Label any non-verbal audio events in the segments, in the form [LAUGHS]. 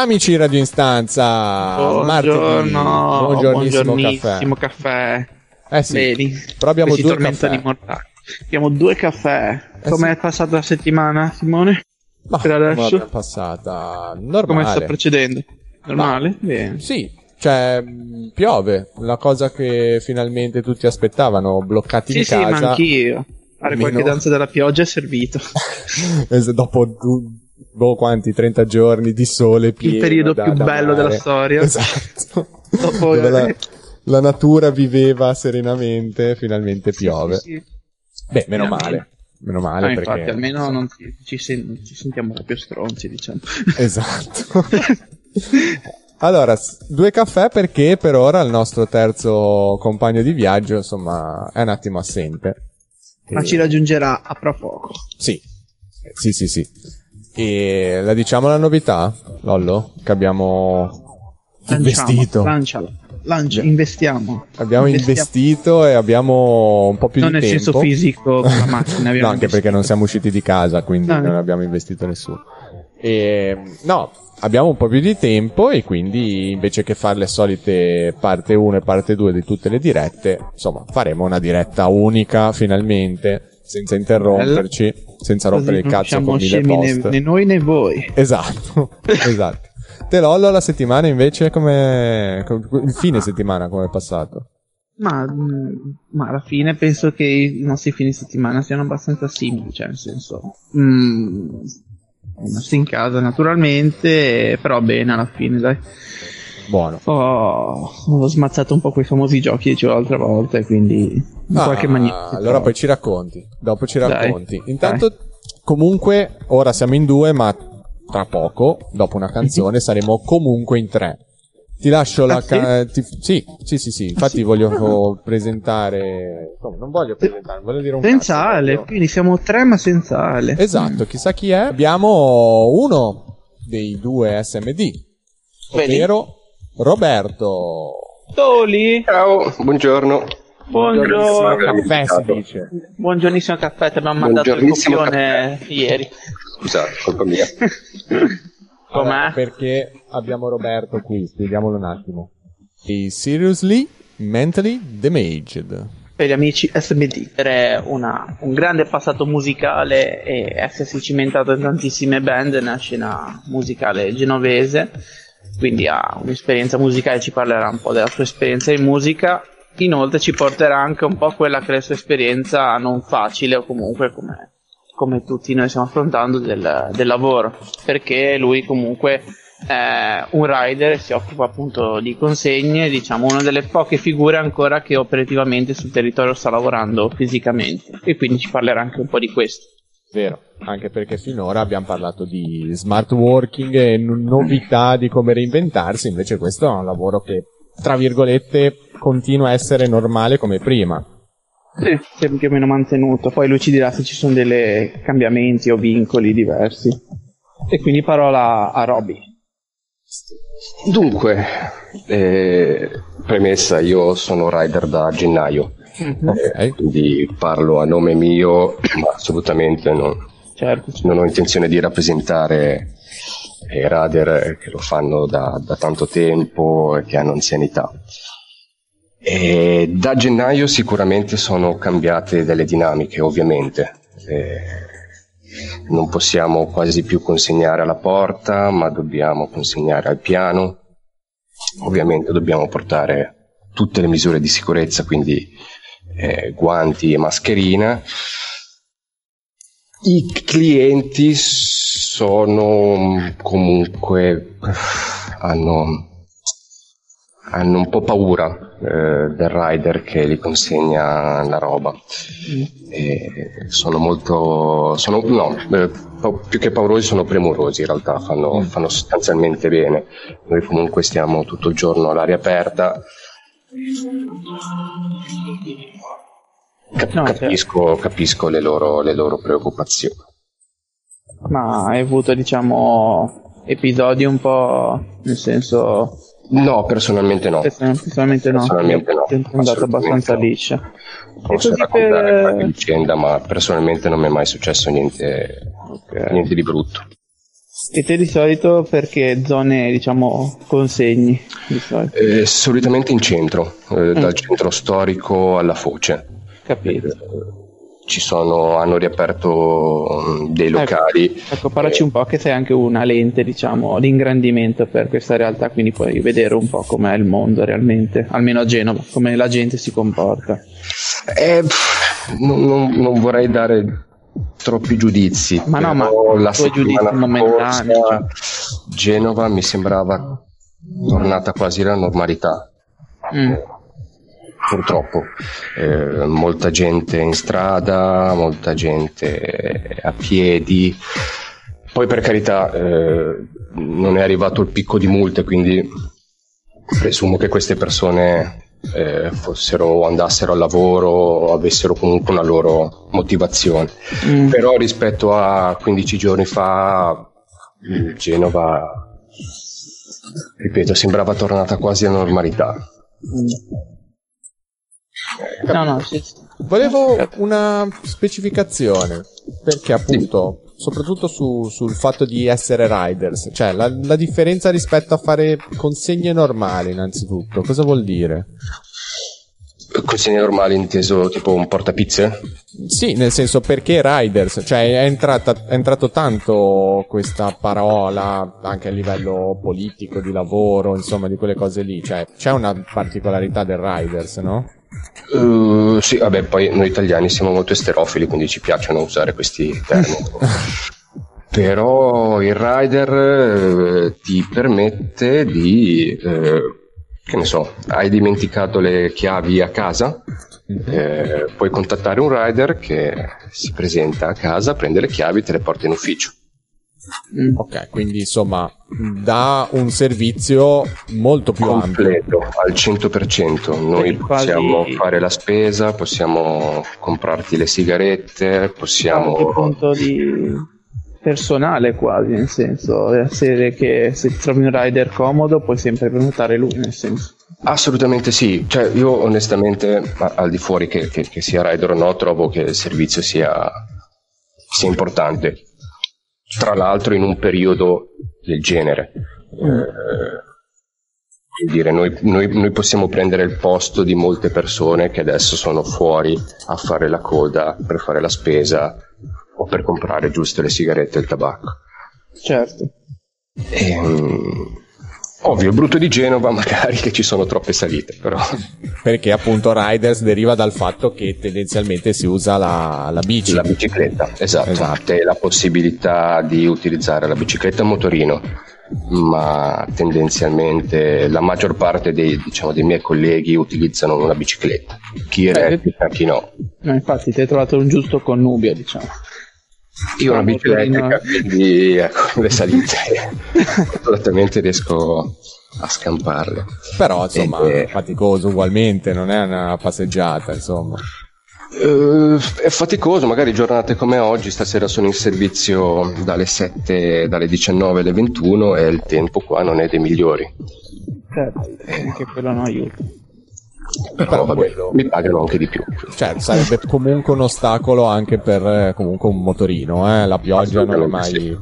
Amici Radio Instanza, Buongiorno, buongiornissimo, buongiornissimo caffè. caffè. Eh sì, Vedi, però abbiamo due caffè. Abbiamo due caffè. Eh Come sì. è passata la settimana, Simone? Ma per come adesso? l'abbiamo passata? Come Normale. sta procedendo? Normale? Bene. Sì, cioè mh, piove, la cosa che finalmente tutti aspettavano, bloccati Sì, in sì, ma casa. anch'io. Fare Almeno- qualche danza della pioggia è servito. [LAUGHS] Dopo du- boh, quanti 30 giorni di sole pieno periodo da- più da bello mare. della storia. [LAUGHS] Esatto. Dopo- [LAUGHS] la, la natura viveva serenamente, finalmente piove. Sì, sì, sì. Beh, meno male. Meno male No, perché infatti, almeno non ci, ci sen- ci sentiamo proprio stronzi, diciamo. [LAUGHS] Esatto. allora, due caffè perché per ora il nostro terzo compagno di viaggio, insomma, è un attimo assente. Ma E- ci raggiungerà a fra poco. Sì, sì, sì, sì. E la diciamo la novità, Lollo? Che abbiamo investito. Lanciala. Lancia, investiamo. Abbiamo investito e abbiamo un po' più non di nel tempo. senso fisico con la macchina. [LAUGHS] no, anche perché non siamo usciti di casa, quindi No, non no. abbiamo investito nessuno. E, no, abbiamo un po' più di tempo e quindi invece che fare le solite parte 1 e parte 2 di tutte le dirette, insomma, faremo una diretta unica finalmente, senza interromperci, senza rompere il cazzo siamo con mille né, post. né noi né voi. Esatto, [LAUGHS] esatto. Te Lollo la settimana invece come il fine settimana come è passato? Ma, mm, ma alla fine penso che i nostri fine settimana siano abbastanza simili, cioè nel senso, mm, in casa naturalmente, però bene alla fine, dai. Buono. Ho, ho smazzato un po' quei famosi giochi, dicevo l'altra volta, e quindi in Ah, qualche maniera. Allora poi ci racconti, dopo ci Dai, racconti. Intanto, comunque, ora siamo in due, ma tra poco, dopo una canzone, [LAUGHS] saremo comunque in tre. Ti lascio la... Ah, ca- ti- sì, sì, sì, sì. Infatti sì? voglio presentare... insomma, non voglio presentare, voglio dire un Senza cazzo, Ale, voglio- quindi siamo tre ma senza Ale. Esatto, chissà chi è. Abbiamo uno dei due SMD, ovvero Roberto. Toli, Ciao, buongiorno. buongiorno. Caffè si dice. Buongiornissimo caffè, ti abbiamo mandato il copione ieri. Scusate, colpa mia. [LAUGHS] Com'è? Allora, perché abbiamo Roberto qui, spieghiamolo un attimo. È seriously mentally damaged. per gli amici SMD. Avere una- un grande passato musicale e essersi cimentato in tantissime band nella scena musicale genovese, quindi ha un'esperienza musicale, ci parlerà un po' della sua esperienza in musica. Inoltre ci porterà anche un po' quella che è la sua esperienza non facile o comunque come, come tutti noi stiamo affrontando del, del lavoro, perché lui comunque è un rider e si occupa appunto di consegne, diciamo una delle poche figure ancora che operativamente sul territorio sta lavorando fisicamente e quindi ci parlerà anche un po' di questo. Vero, anche perché finora abbiamo parlato di smart working e no- novità di come reinventarsi, invece questo è un lavoro che, tra virgolette, continua a essere normale come prima. Sì, si è più o meno mantenuto, poi lui ci dirà se ci sono dei cambiamenti o vincoli diversi. E quindi parola a Roby. Dunque, eh, premessa, io sono rider da gennaio, Ok. quindi parlo a nome mio, ma assolutamente non, Certo. non ho intenzione di rappresentare i rider che lo fanno da, da tanto tempo e che hanno anzianità. E da gennaio sicuramente sono cambiate delle dinamiche, ovviamente. Eh, non possiamo quasi più consegnare alla porta, ma dobbiamo consegnare al piano. Ovviamente dobbiamo portare tutte le misure di sicurezza, quindi eh, guanti e mascherina. I clienti sono comunque hanno, hanno un po' paura eh, del rider che gli consegna la roba. E sono molto sono, no, eh, più che paurosi sono premurosi in realtà, fanno, fanno sostanzialmente bene. Noi comunque stiamo tutto il giorno all'aria aperta. Cap- No, capisco, capisco le loro, le loro preoccupazioni. Ma hai avuto, diciamo, episodi un po', nel senso, No, personalmente no. personalmente no, Personalmente no, è andato abbastanza no. liscia. Posso raccontare per- qualche vicenda, ma personalmente non mi è mai successo niente, Ok. niente di brutto. E te di solito perché zone, diciamo, consegni? Di eh, solitamente in centro, eh, mm. dal centro storico alla foce. Capito. Eh, ci sono, hanno riaperto mm, dei ecco, locali. Ecco, ecco parlaci un po' che sei anche una lente, diciamo, di ingrandimento per questa realtà, quindi puoi vedere un po' com'è il mondo realmente, almeno a Genova, come la gente si comporta. Eh, non, non, non vorrei dare troppi giudizi. Ma no, ma la settimana momentanei. Genova mi sembrava tornata quasi alla normalità. Mm. Purtroppo, eh, molta gente in strada, molta gente a piedi. Poi per carità eh, non è arrivato il picco di multe, quindi presumo che queste persone eh, fossero o andassero al lavoro o avessero comunque una loro motivazione. Mm. Però rispetto a 15 giorni fa, Genova, ripeto, sembrava tornata quasi alla normalità. Mm. No, no, sì. Volevo una specificazione, perché appunto soprattutto su, sul fatto di essere riders, cioè la, la, differenza rispetto a fare consegne normali innanzitutto, cosa vuol dire? Consegne normali inteso tipo un portapizze? Sì, nel senso perché riders, cioè è, entrata, è entrato tanto questa parola anche a livello politico, di lavoro, insomma di quelle cose lì, cioè c'è una particolarità del riders, no? Uh, sì, vabbè, poi noi italiani siamo molto esterofili, quindi ci piacciono usare questi termini. [LAUGHS] Però il rider eh, ti permette di, eh, che ne so, hai dimenticato le chiavi a casa, eh, puoi contattare un rider che si presenta a casa, prende le chiavi e te le porta in ufficio. Mm. Ok, quindi insomma dà un servizio molto più completo ampio. al 100%. Noi possiamo fare la spesa, possiamo comprarti le sigarette, possiamo. Anche punto di personale quasi, nel senso, della serie che se trovi un rider comodo puoi sempre prenotare lui, nel senso. Assolutamente sì, cioè io onestamente al di fuori che, che, che sia rider o no trovo che il servizio sia, sia importante tra l'altro in un periodo del genere. Eh, dire, noi, noi, noi, possiamo prendere il posto di molte persone che adesso sono fuori a fare la coda per fare la spesa o per comprare giusto le sigarette e il tabacco. Certo. E, ehm, Ovvio, brutto di Genova [LAUGHS] magari che ci sono troppe salite, però. Perché appunto Riders deriva dal fatto che tendenzialmente si usa la, la bici. La bicicletta, esatto. esatto. La possibilità di utilizzare la bicicletta a motorino, ma tendenzialmente la maggior parte dei, diciamo, dei miei colleghi utilizzano una bicicletta. Chi è replica, chi no. no. Infatti ti hai trovato un giusto connubio, diciamo. Io ho una bici elettrica, quindi ecco, le salite [LAUGHS] assolutamente riesco a scamparle. Però insomma, è faticoso ugualmente, non è una passeggiata, insomma. Uh, è faticoso, magari giornate come oggi, stasera sono in servizio dalle 7, dalle 19 alle 21 e il tempo qua non è dei migliori. Certo, anche quello non aiuta. Però vabbè, mi pagano anche di più. Certo, sarebbe comunque un ostacolo anche per eh, comunque un motorino, eh? la pioggia non è mai... Sì.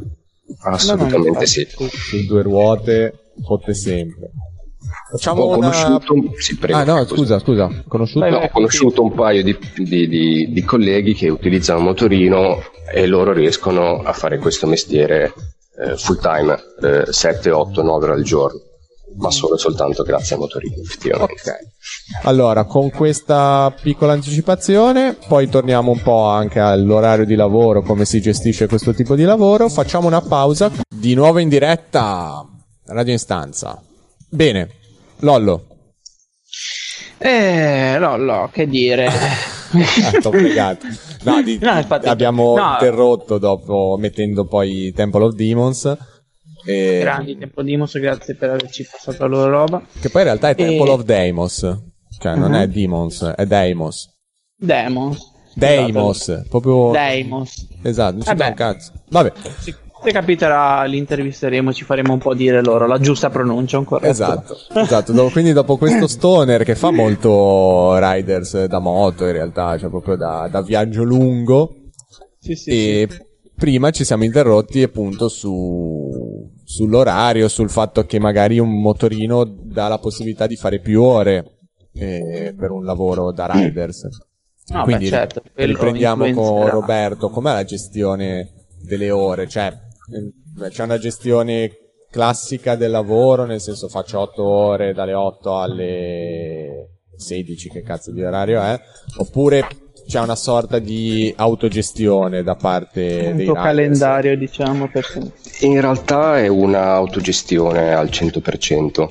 Assolutamente no, no, sì. Su due ruote fotte sempre. Facciamo ho una... conosciuto, sì, prego, ah no, scusa, scusa, conosciuto... No, ho conosciuto un paio di, di, di, di, colleghi che utilizzano motorino e loro riescono a fare questo mestiere eh, full time, eh, 7, 8, 9 ore al giorno ma solo e soltanto grazie a motorini, effettivamente. Ok. Allora, con questa piccola anticipazione, poi torniamo un po' anche all'orario di lavoro, come si gestisce questo tipo di lavoro. Facciamo una pausa. Di nuovo in diretta, Radio in stanza. Bene, Lollo. Eh, Lollo, che dire. [LAUGHS] ah, complicato. No, di, no, infatti, abbiamo no. interrotto dopo mettendo poi Temple of Demons e... Grandi Temple of Deimos, grazie per averci passato la loro roba. Che poi in realtà è Temple e... of Deimos, cioè non uh-huh. è Demons, è Deimos. Deimos. Deimos, esatto. proprio... Deimos. Esatto, non ci un cazzo. Vabbè. Sì. Se capiterà, l'intervisteremo, ci faremo un po' dire loro la giusta pronuncia ancora. Esatto, esatto. Dopo, quindi dopo questo [LAUGHS] stoner che fa molto riders da moto in realtà, cioè proprio da, da viaggio lungo. Sì, sì, e sì. prima ci siamo interrotti appunto su sull'orario, sul fatto che magari un motorino dà la possibilità di fare più ore eh, per un lavoro da riders. No, Quindi beh, certo, riprendiamo con. Roberto, com'è la gestione delle ore? Cioè, eh, c'è una gestione classica del lavoro, nel senso faccio 8 ore dalle 8 alle 16, che cazzo di orario è? Oppure c'è una sorta di autogestione da parte un dei tuo calendario, diciamo, per In realtà è un'autogestione al 100%.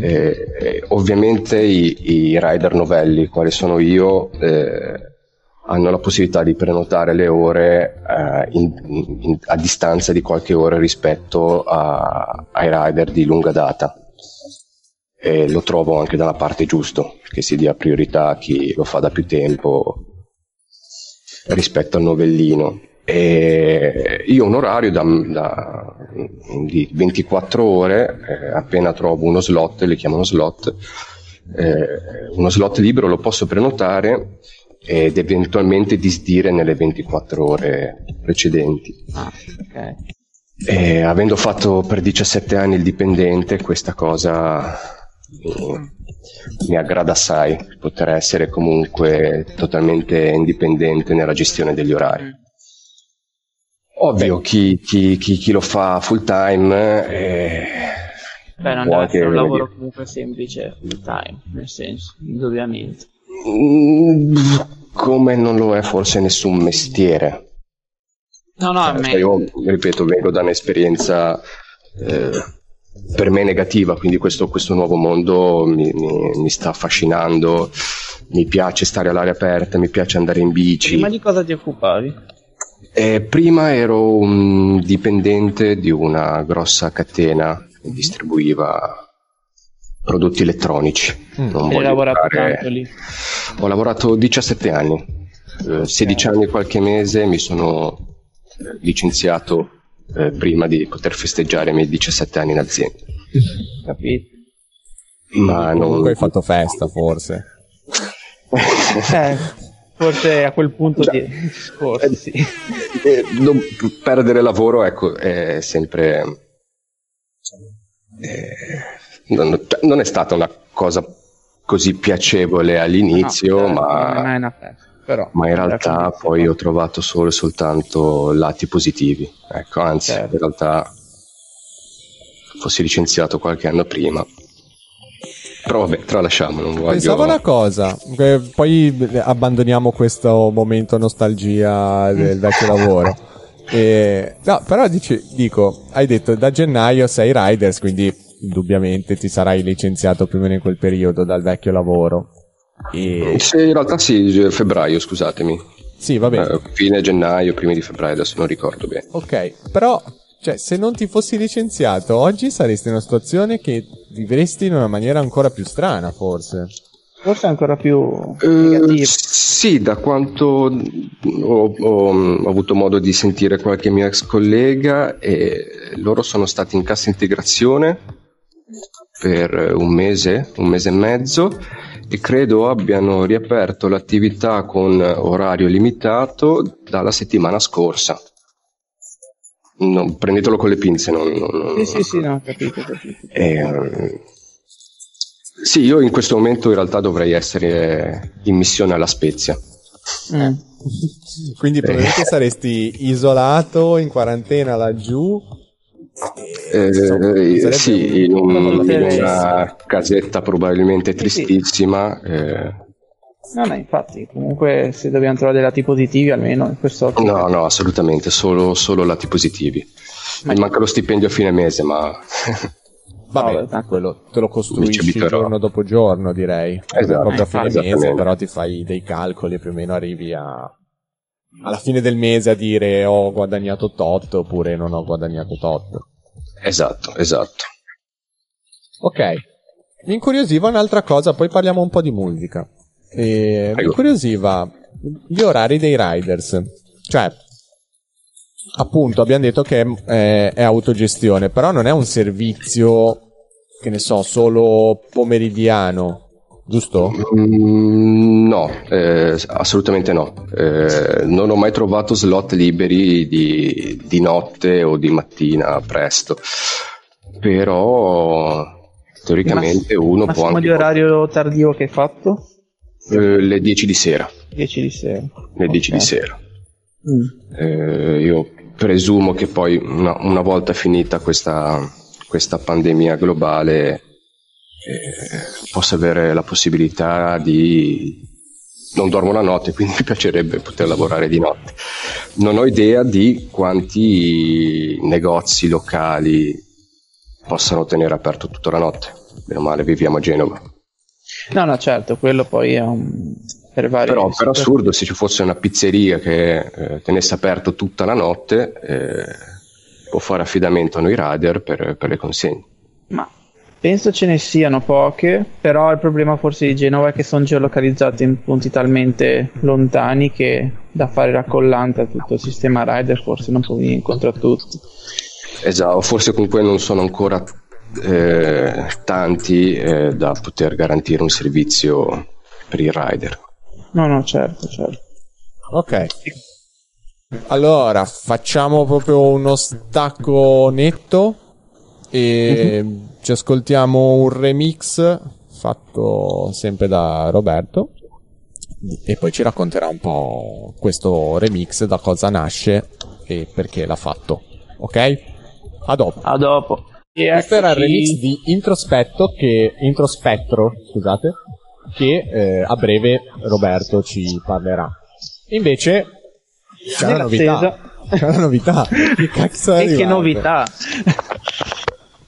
Eh, eh, ovviamente i, i rider novelli, quali sono io, eh, hanno la possibilità di prenotare le ore eh, in- in- a distanza di qualche ora rispetto a- ai rider di lunga data. E lo trovo anche dalla parte giusto, che si dia priorità a chi lo fa da più tempo rispetto al novellino. E io ho un orario da, da- di 24 ore, eh, appena trovo uno slot, li chiamano slot, eh, uno slot libero lo posso prenotare ed eventualmente disdire nelle 24 ore precedenti. Ah, ok. E avendo fatto per 17 anni il dipendente, questa cosa mi, mi aggrada assai, poter essere comunque totalmente indipendente nella gestione degli orari. Ovvio, chi, chi- chi- chi lo fa full time eh, Beh, non deve essere un lavoro dire- comunque semplice, full time, nel senso, indubbiamente. Mm, come non lo è forse nessun mestiere. No, no, a me... Cioè, io, ripeto, vengo da un'esperienza eh, per me negativa, quindi questo, questo nuovo mondo mi, mi- mi sta affascinando, mi piace stare all'aria aperta, mi piace andare in bici. Prima di cosa ti occupavi? Eh, prima ero un dipendente di una grossa catena che distribuiva prodotti elettronici. Mm. Non Hai lavorato tanto lì? Ho lavorato 17 anni, Eh, 16 anni e qualche mese mi sono eh, licenziato eh, prima di poter festeggiare i miei 17 anni in azienda. Capito? Ma non... Comunque hai fatto festa, forse. [LAUGHS] Eh, forse a quel punto Già. di discorso, sì. Eh, non- perdere lavoro ecco, è sempre eh, non, cioè, non è stata una cosa così piacevole all'inizio No, certo, non è ma, mai una festa, però... ma in realtà poi ho trovato solo e soltanto lati positivi ecco anzi Certo. in realtà fossi licenziato qualche anno prima però vabbè tralasciamo non voglio Pensavo una cosa, poi abbandoniamo questo momento nostalgia del vecchio [LAUGHS] lavoro. E- no, però dici- dico, hai detto da gennaio sei Riders, quindi indubbiamente ti sarai licenziato più o meno in quel periodo dal vecchio lavoro. E Sì, in realtà sì, febbraio, scusatemi. sì, va bene. Eh, fine gennaio, primi di febbraio, adesso non ricordo bene. Ok, però, cioè, se non ti fossi licenziato, oggi saresti in una situazione che vivresti in una maniera ancora più strana, forse. Forse ancora più negativo. sì, da quanto ho, ho- ho avuto modo di sentire qualche mio ex collega, e loro sono stati in cassa integrazione per un mese, un mese e mezzo, e credo abbiano riaperto l'attività con orario limitato dalla settimana scorsa. Non- prendetelo con le pinze, non, non- Sì, sì, sì, no, ho capito, capito. eh, sì, io in questo momento in realtà dovrei essere in missione alla Spezia. Mm. Quindi probabilmente saresti isolato in quarantena laggiù. Eh, sarebbe sì, in, un- una casetta probabilmente Sì, sì. tristissima. eh, No, no, infatti, comunque se dobbiamo trovare dei lati positivi almeno in questo no, no, assolutamente, solo, solo lati positivi. Mi manca lo stipendio a fine mese, ma [LAUGHS] Vabbè, Vabbè, quello te lo costruisci giorno dopo giorno, direi. Esatto, Proprio a fine mese, però ti fai dei calcoli e più o meno arrivi a... alla fine del mese a dire ho guadagnato tot oppure non ho guadagnato tot. esatto, esatto. Ok. Mi incuriosiva un'altra cosa, poi parliamo un po' di musica. E mi incuriosiva gli orari dei riders. Cioè, appunto, abbiamo detto che è- è autogestione, però non è un servizio, che ne so, solo pomeridiano, giusto? Mm, no, eh, assolutamente no. Eh, non ho mai trovato slot liberi di, di notte o di mattina presto. però teoricamente Mass- uno può anche... di orario tardivo che hai fatto? Eh, le 10 di sera. 10 di sera. Le 10 okay. di sera. Mm. Eh, io presumo che poi una, una volta finita questa, questa pandemia globale eh, possa avere la possibilità di non dormo la notte, quindi mi piacerebbe poter lavorare di notte. Non ho idea di quanti negozi locali possano tenere aperto tutta la notte. Meno male, viviamo a Genova. No, no, certo, quello poi è un... Per Però per assurdo se ci fosse una pizzeria che eh, tenesse aperto tutta la notte eh, può fare affidamento a noi rider per, per le consegne. Ma Penso ce ne siano poche, però il problema forse di Genova è che sono geolocalizzate in punti talmente lontani che da fare raccollante a tutto il sistema rider forse non può venire incontro a tutti. Esatto, forse comunque non sono ancora eh, tanti eh, da poter garantire un servizio per i rider. No, no, certo, certo. Ok. Allora, facciamo proprio uno stacco netto e mm-hmm. Ci ascoltiamo un remix fatto sempre da Roberto e poi ci racconterà un po' questo remix da cosa nasce e perché l'ha fatto. Ok? A dopo. A dopo. E questo era il remix di Introspetto che Introspettro, scusate, che eh, a breve Roberto ci parlerà. Invece c'è una novità. C'è una novità. Che cazzo è E che novità.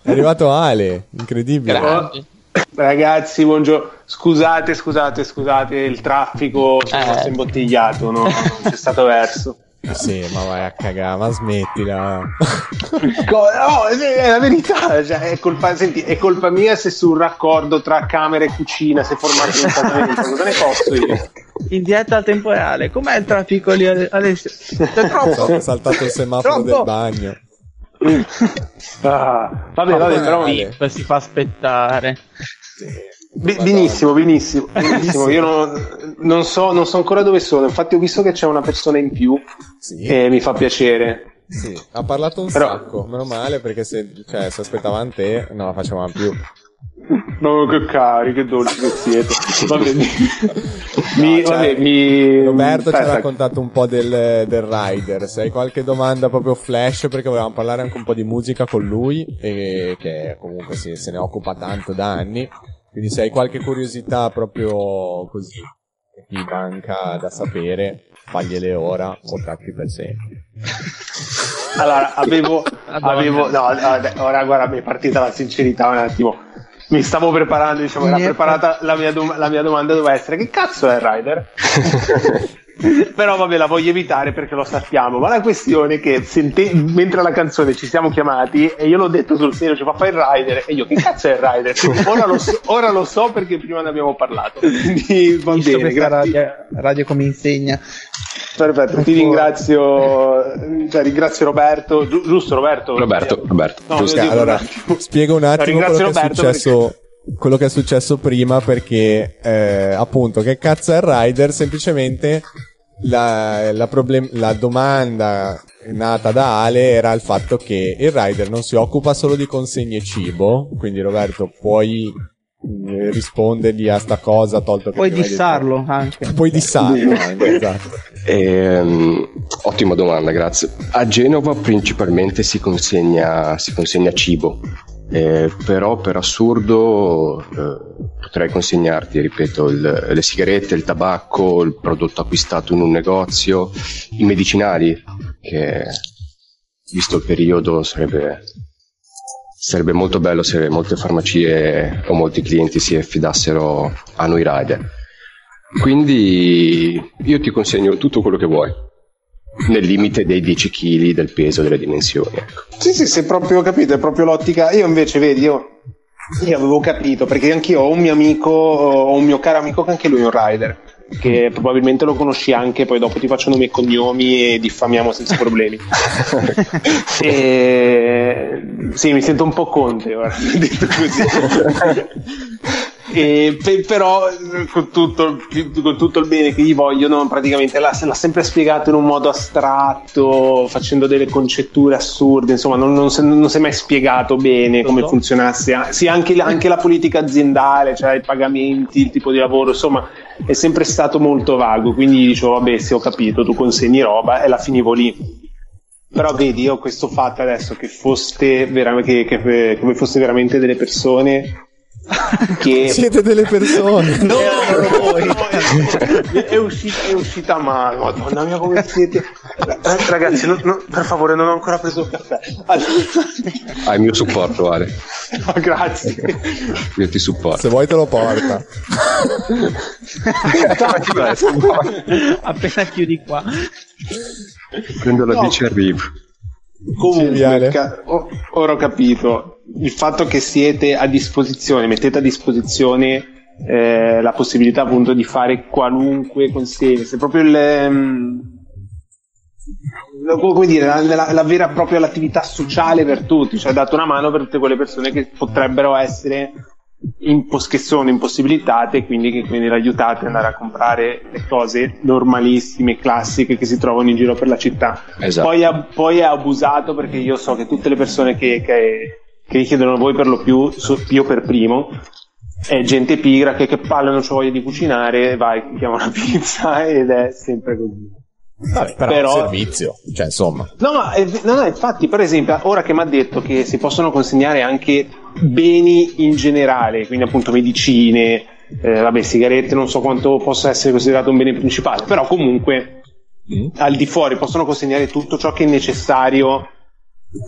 È arrivato Ale, incredibile. Grazie. Ragazzi, buongiorno. Scusate, scusate, scusate, il traffico si è eh. imbottigliato, no? non [LAUGHS] c'è stato verso. Sì, ma vai a cagare, ma smettila. no, è la verità, cioè, è, colpa, senti, è colpa mia se sul raccordo tra camera e cucina si è formato un cosa ne posso io? In diretta al tempo reale, com'è il traffico lì Alessio? È troppo. È saltato il semaforo troppo. del bagno ah, vabbè, vabbè, però VIP si fa aspettare. B- benissimo, benissimo, [LAUGHS] benissimo. Io non, non, so, non, so, ancora dove sono. Infatti, ho visto che c'è una persona in più sì. e mi fa piacere. Sì, ha parlato un però... sacco. Meno male perché se, cioè, se aspettavamo te, non la facevamo più. No, che cari, che dolci che siete. Vabbè, mi, mi, cioè, vabbè, mi... Roberto Aspetta. ci ha raccontato un po' del, del Rider. Se hai qualche domanda proprio flash, perché volevamo parlare anche un po' di musica con lui, e che comunque si, se ne occupa tanto da anni. Quindi se hai qualche curiosità proprio così, che ti manca da sapere, fagliele ora o tacchi per sempre. Allora, avevo, [LAUGHS] avevo no, ora guarda, mi è partita la sincerità un attimo mi stavo preparando, diciamo, era preparata la mia, dom- la mia domanda doveva essere che cazzo è il rider? [LAUGHS] Però vabbè, la voglio evitare perché lo sappiamo. Ma la questione è che sente- mentre la canzone ci siamo chiamati e io l'ho detto sul serio, ci fa fare il rider. E io, che cazzo è il rider? [LAUGHS] Ora lo, so, ora lo so perché prima ne abbiamo parlato. Quindi va Visto bene. Radio, radio come insegna. Perfetto, ti ringrazio, cioè, ringrazio Roberto, Gi- giusto Roberto? Roberto, Roberto. No, allora, spiego un attimo quello che, è successo, perché... quello che è successo prima perché eh, appunto che cazzo è il rider? Semplicemente la, la, problem- la domanda nata da Ale era il fatto che il rider non si occupa solo di consegne cibo, quindi Roberto puoi rispondergli a sta cosa tolto che [LAUGHS] puoi dissarlo anche. Puoi dissarlo anche. esatto. Ehm, ottima domanda grazie. A Genova principalmente si consegna, si consegna cibo. Eh, però per assurdo eh, potrei consegnarti, ripeto, il, le sigarette, il tabacco, il prodotto acquistato in un negozio, i medicinali, che visto il periodo sarebbe sarebbe molto bello se molte farmacie o molti clienti si affidassero a noi rider. Quindi io ti consegno tutto quello che vuoi, nel limite dei 10 kg del peso delle dimensioni. Ecco. Sì, sì, se proprio capito, è proprio l'ottica. Io invece, vedi, io, io avevo capito, perché anch'io ho un mio amico, ho un mio caro amico che anche lui è un rider che probabilmente lo conosci anche, poi dopo ti faccio nomi e cognomi e diffamiamo senza problemi. [LAUGHS] e... Sì, mi sento un po' conte ora, [LAUGHS] detto così. E, pe- però con tutto, con tutto, il bene che gli vogliono, praticamente l'ha, l'ha, sempre spiegato in un modo astratto, facendo delle concetture assurde, insomma non, non, si, non si è mai spiegato bene come funzionasse. Sì, anche, anche la politica aziendale, cioè i pagamenti, il tipo di lavoro, insomma è sempre stato molto vago, quindi dicevo vabbè sì ho capito, tu consegni roba e la finivo lì. Però vedi, io questo fatto adesso che foste, vera- che, che, che foste veramente delle persone [LAUGHS] che siete delle persone. [LAUGHS] No, no, no, è, uscita, è uscita male. Madonna mia come siete. Ragazzi no, no, per favore non ho ancora preso il caffè. Allora... hai il mio supporto Ale. No, grazie. Io ti supporto. Se vuoi te lo porta. [LAUGHS] Appena chiudi qua. Prendo la bici e arrivo. Comunque, ca- ora ho capito il fatto che siete a disposizione, mettete a disposizione eh, la possibilità appunto di fare qualunque consegna, se proprio il, um, come dire, la, la, la, vera e propria l'attività sociale per tutti, cioè date una mano per tutte quelle persone che potrebbero essere impos- che sono impossibilitate e quindi che quindi l'aiutate ad andare a comprare le cose normalissime, classiche che si trovano in giro per la città. Esatto. Poi, poi, è abusato perché io so che tutte le persone che, che, che richiedono voi per lo più, io per primo, è gente pigra che, che palle non c'ho voglia di cucinare, vai, chiama una [LAUGHS] pizza ed è sempre così. Vabbè, però, però servizio, cioè insomma. No, ma no, no, infatti, per esempio, ora che mi ha detto che si possono consegnare anche beni in generale, quindi appunto medicine, eh, vabbè, sigarette, non so quanto possa essere considerato un bene principale, però comunque mm. al di fuori possono consegnare tutto ciò che è necessario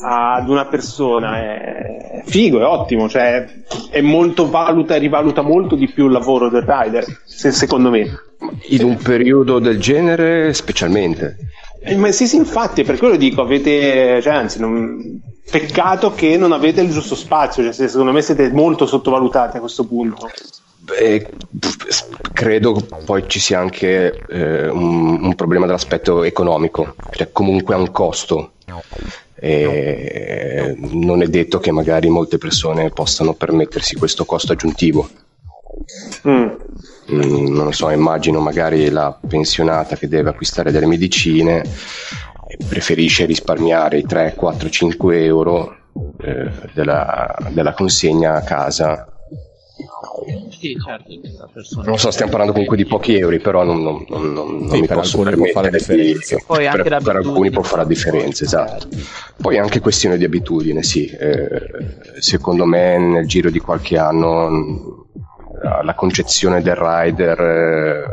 ad una persona è figo, è ottimo, cioè è molto valuta e rivaluta molto di più il lavoro del rider, secondo me. In un periodo del genere, specialmente. Eh, ma sì, sì, infatti, per quello dico, avete, cioè, anzi, non, peccato che non avete il giusto spazio, cioè, secondo me siete molto sottovalutati a questo punto. Beh, credo poi ci sia anche eh, un, un, problema dell'aspetto economico, cioè comunque ha un costo e non è detto che magari molte persone possano permettersi questo costo aggiuntivo. Mm. Mm, non lo so, immagino magari la pensionata che deve acquistare delle medicine e preferisce risparmiare i 3, 4, 5 euro eh, della, della consegna a casa sì, certo, non so, stiamo parlando comunque di pochi euro, però non, non, non, non sì, mi posso permettere di, Poi per, anche per alcuni può fare la differenza, esatto. Poi anche questione di abitudine, sì. Eh, secondo me nel giro di qualche anno la concezione del rider eh,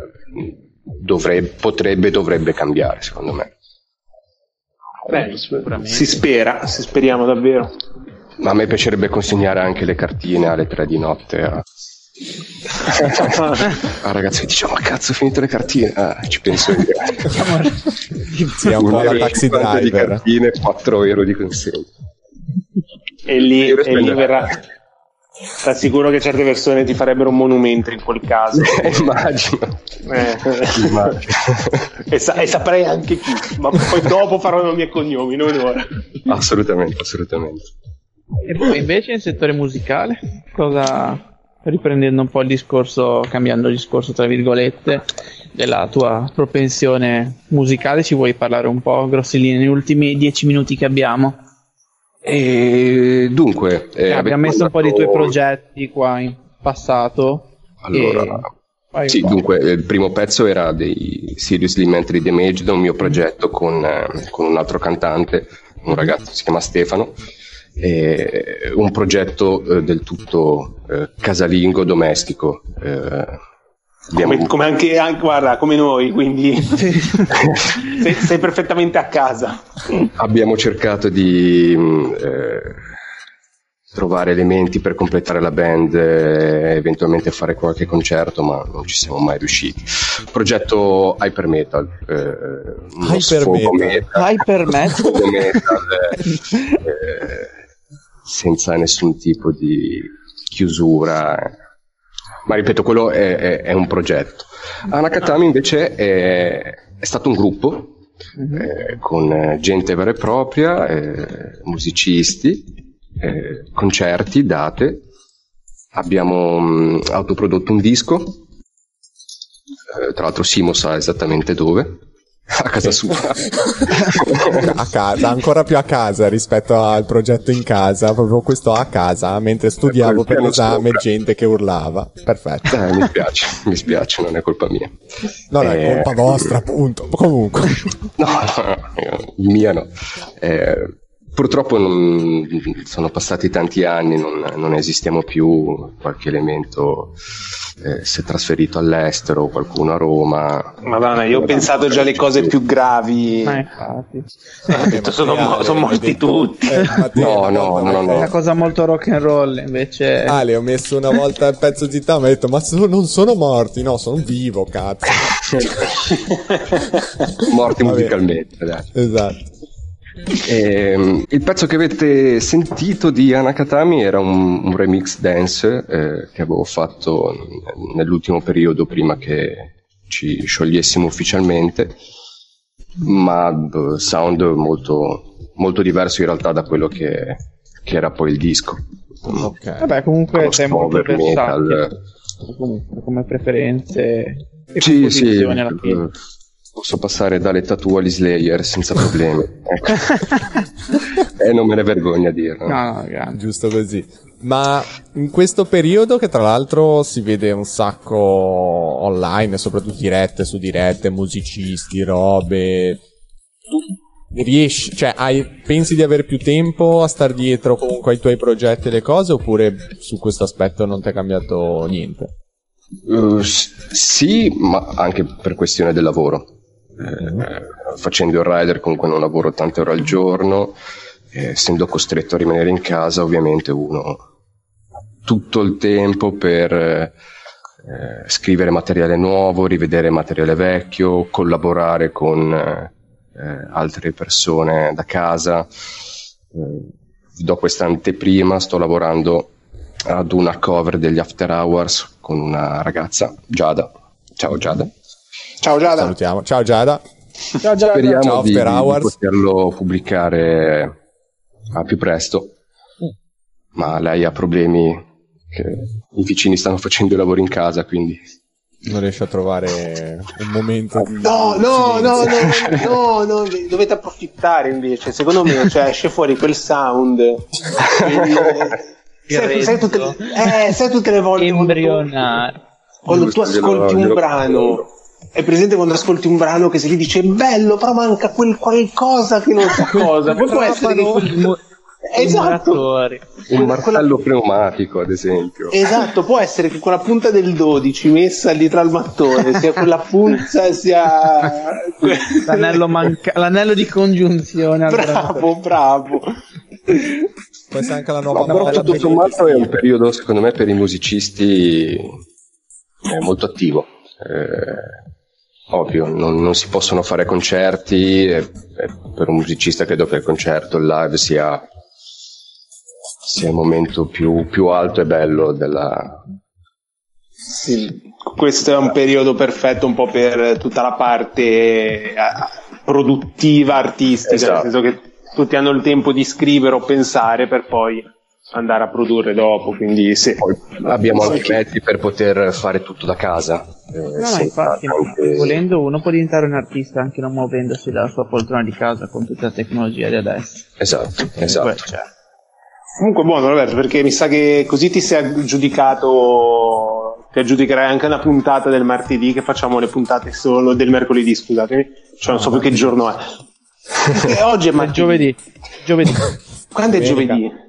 dovrebbe, potrebbe, dovrebbe cambiare, secondo me. Beh, si spera, si speriamo davvero. Ma a me piacerebbe consegnare anche le cartine alle tre di notte a, [LAUGHS] ah, ragazzi, diciamo, ma cazzo, ho finito le cartine. Ah, ci penso io. sì, è un po' la taxi driver. di cartine, 4 euro di consegna. E lì, e lì verrà. Ti assicuro che certe persone ti farebbero un monumento in quel caso. [LAUGHS] Immagino. Eh. Immagino. e, sa- e, saprei anche chi, ma poi dopo farò nomi e cognomi, non ora. Assolutamente, assolutamente. E poi invece nel settore musicale, cosa riprendendo un po' il discorso, cambiando il discorso tra virgolette, della tua propensione musicale, ci vuoi parlare un po' grossi linee negli ultimi dieci minuti che abbiamo? E dunque, eh, abbiamo messo un po' dei tuoi progetti qua in passato. Allora, e... sì, dunque, il primo pezzo era dei Seriously Mentally Damaged, un mio progetto con, eh, con un altro cantante, un ragazzo si chiama Stefano eh, un progetto eh, del tutto eh, casalingo domestico. Eh, come, come, anche, anche, guarda, come noi, quindi [LAUGHS] sei, sei, perfettamente a casa. Abbiamo cercato di mh, eh, trovare elementi per completare la band e eventualmente fare qualche concerto, ma non ci siamo mai riusciti. Progetto Hyper Metal. Eh, Hyper metal. metal. Hyper metal. metal eh, senza nessun tipo di chiusura. Ma ripeto, quello è, è, è un progetto. Anakatami invece è, è stato un gruppo mm-hmm. eh, con gente vera e propria, eh, musicisti, eh, concerti, date. abbiamo mh, autoprodotto un disco, eh, tra l'altro Simo sa esattamente dove, [LAUGHS] a casa sua. [LAUGHS] a casa, ancora più a casa rispetto al progetto in casa, proprio questo a casa, mentre studiavo per l'esame sopra. gente che urlava. Perfetto. Eh, mi spiace, mi spiace, non è colpa mia. No, no, eh, è colpa vostra, appunto. Comunque. [LAUGHS] no, no, mia no. Eh, Purtroppo non, sono passati tanti anni, non, non esistiamo più, qualche elemento eh, si è trasferito all'estero, qualcuno a Roma. Madonna, io ho pensato già alle cose più gravi. Ma infatti. Ho detto, sono, mo- sono morti tutti. Eh, no, no, no, no, È una cosa molto rock and roll invece. Ah, le ho messo una volta il pezzo di Tam e ho detto, ma non sono morti, no, sono vivo, cazzo. [LAUGHS] morti musicalmente, dai. Esatto. Eh, il pezzo che avete sentito di Anakatami era un, un remix dance eh, che avevo fatto nell'ultimo periodo prima che ci sciogliessimo ufficialmente, ma sound molto, molto diverso in realtà da quello che, che era poi il disco. Ok. Vabbè, comunque sei molto versatile comunque, come preferenze e sì, sì, alla fine. Posso passare dalle tattoo agli Slayer senza problemi. Ecco. [LAUGHS] e non me ne vergogno a dirlo. No, no, giusto così. Ma in questo periodo, che tra l'altro si vede un sacco online, soprattutto dirette su dirette, musicisti, robe. Tu riesci, cioè, hai, pensi di avere più tempo a star dietro comunque ai tuoi progetti e le cose, oppure su questo aspetto non ti è cambiato niente? Uh, sì, ma anche per questione del lavoro eh, facendo il rider comunque non lavoro tante ore al giorno, eh, essendo costretto a rimanere in casa ovviamente uno tutto il tempo per eh, scrivere materiale nuovo, rivedere materiale vecchio, collaborare con eh, altre persone da casa. Eh, do questa anteprima, sto lavorando ad una cover degli After Hours con una ragazza, Giada. Ciao Giada. Ciao Giada. Salutiamo. Ciao Giada. Ciao Giada. Speriamo Ciao, di, di poterlo pubblicare a più presto. Ma lei ha problemi che i vicini stanno facendo i lavori in casa, quindi non riesce a trovare un momento di no no, no no no no dovete approfittare invece secondo me cioè, esce fuori quel sound sai, sai, tutte, eh, sai tutte le volte embrionare quando, quando tu ascolti un brano è presente quando ascolti un brano che si gli dice bello, però manca quel qualcosa che non [LAUGHS] sa cosa. Poi può essere che quel... [LAUGHS] Esatto. Un martello pneumatico, ad esempio. Esatto, può essere che quella punta del 12 messa dietro al mattone sia quella punta sia [LAUGHS] l'anello, manca... l'anello di congiunzione. Bravo, bravo. Può essere anche la nuova no, però tutto sommato è un periodo, secondo me, per i musicisti molto attivo. Eh, ovvio, non, non, si possono fare concerti e, e per un musicista credo che il concerto, il live sia, sia il momento più, più alto e bello della, sì, questo è un periodo perfetto un po' per tutta la parte eh, produttiva, artistica, esatto. nel senso che tutti hanno il tempo di scrivere o pensare per poi andare a produrre dopo, quindi sì. abbiamo anche mezzi per poter fare tutto da casa. Eh, no, no, infatti, tante... volendo uno può diventare un artista anche non muovendosi dalla sua poltrona di casa con tutta la tecnologia di adesso. Esatto, esatto. Comunque buono Roberto, perché mi sa che così ti sei aggiudicato, ti aggiudicherai anche una puntata del martedì, che facciamo le puntate solo del mercoledì, scusatemi, cioè non so più che giorno è. [LAUGHS] oggi è martedì. giovedì. Giovedì. Quando è giovedì?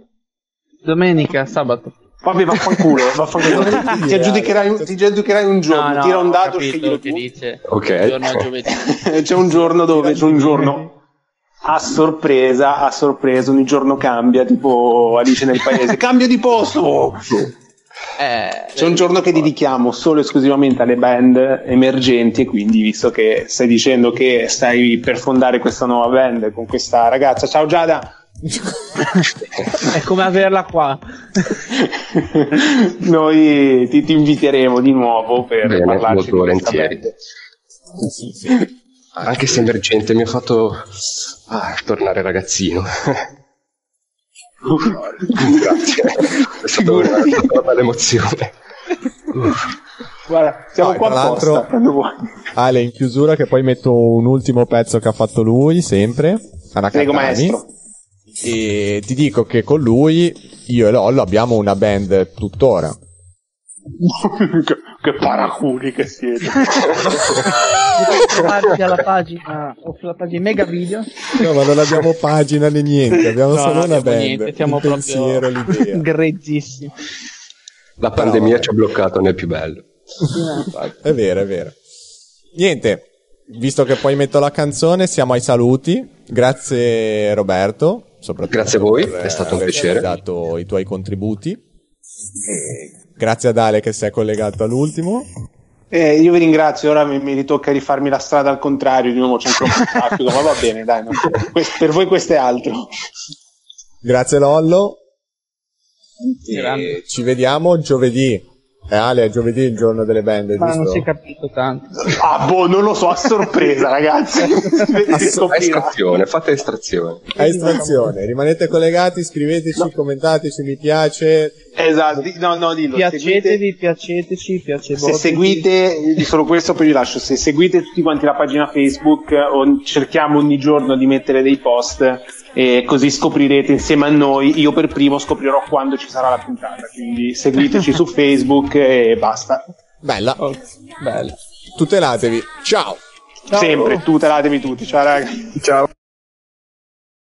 Domenica, sabato. Vabbè, vaffanculo, [LAUGHS] vaffanculo. ti, aggiudicherai, ti aggiudicherai un giorno, no, tira un dato, scegli che dice. Ok. [LAUGHS] c'è un giorno dove c'è un giorno a sorpresa, a sorpresa, ogni giorno cambia, tipo Alice nel paese, [LAUGHS] cambio di posto. Eh, c'è un giorno che dedichiamo solo e esclusivamente alle band emergenti e quindi visto che stai dicendo che stai per fondare questa nuova band con questa ragazza, ciao Giada, [LAUGHS] è come averla qua. [LAUGHS] Noi ti, ti, inviteremo di nuovo per Bene, parlarci molto volentieri. Sì, sì. Anche se emergente mi ha fatto ah, tornare ragazzino. Grazie. è stata una, una bella emozione. Guarda, siamo No, qua tra apposta. l'altro- quando vuoi. Ale, in chiusura che poi metto un ultimo pezzo che ha fatto lui, sempre. Prego, maestro. E ti dico che con lui, io e Lollo abbiamo una band tuttora. che, [LAUGHS] che paraculi che siete. [LAUGHS] Potete trovarci alla pagina o sulla pagina Mega Video. No, ma non abbiamo pagina né niente, abbiamo No, solo una band. niente, siamo il proprio pensiero, l'idea. [LAUGHS] grezzissimi. La pandemia ci ha bloccato nel più bello. È vero, è vero. Niente, visto che poi metto la canzone, siamo ai saluti. Grazie Roberto, Grazie a voi, per è stato un averci piacere. dato i tuoi contributi. Grazie ad Ale che si è collegato all'ultimo. Eh, io vi ringrazio, ora mi, mi ritocca rifarmi la strada al contrario, di nuovo c'è ancora un po' traffico, ma va bene, dai, no. Que- per voi questo è altro. Grazie Lollo. E ci vediamo giovedì. Eh, Ale, è giovedì il giorno delle band, Ma giusto? non si è capito tanto. Ah, boh, non lo so, a sorpresa, [LAUGHS] ragazzi. A scoprirà. estrazione, fate estrazione. A estrazione, rimanete collegati, scriveteci, commentateci, mi piace. Esatto, no, no, dillo. seguite- Piacetevi, piaceteci, piace Se seguite, solo questo poi vi lascio, se seguite tutti quanti la pagina Facebook, o- cerchiamo ogni giorno di mettere dei post e così scoprirete insieme a noi, io per primo scoprirò quando ci sarà la puntata, quindi seguiteci su [LAUGHS] Facebook e basta. Bella. Oh, bello. Tutelatevi. Ciao. Ciao. Sempre, tutelatevi tutti, ciao ragazzi. Ciao.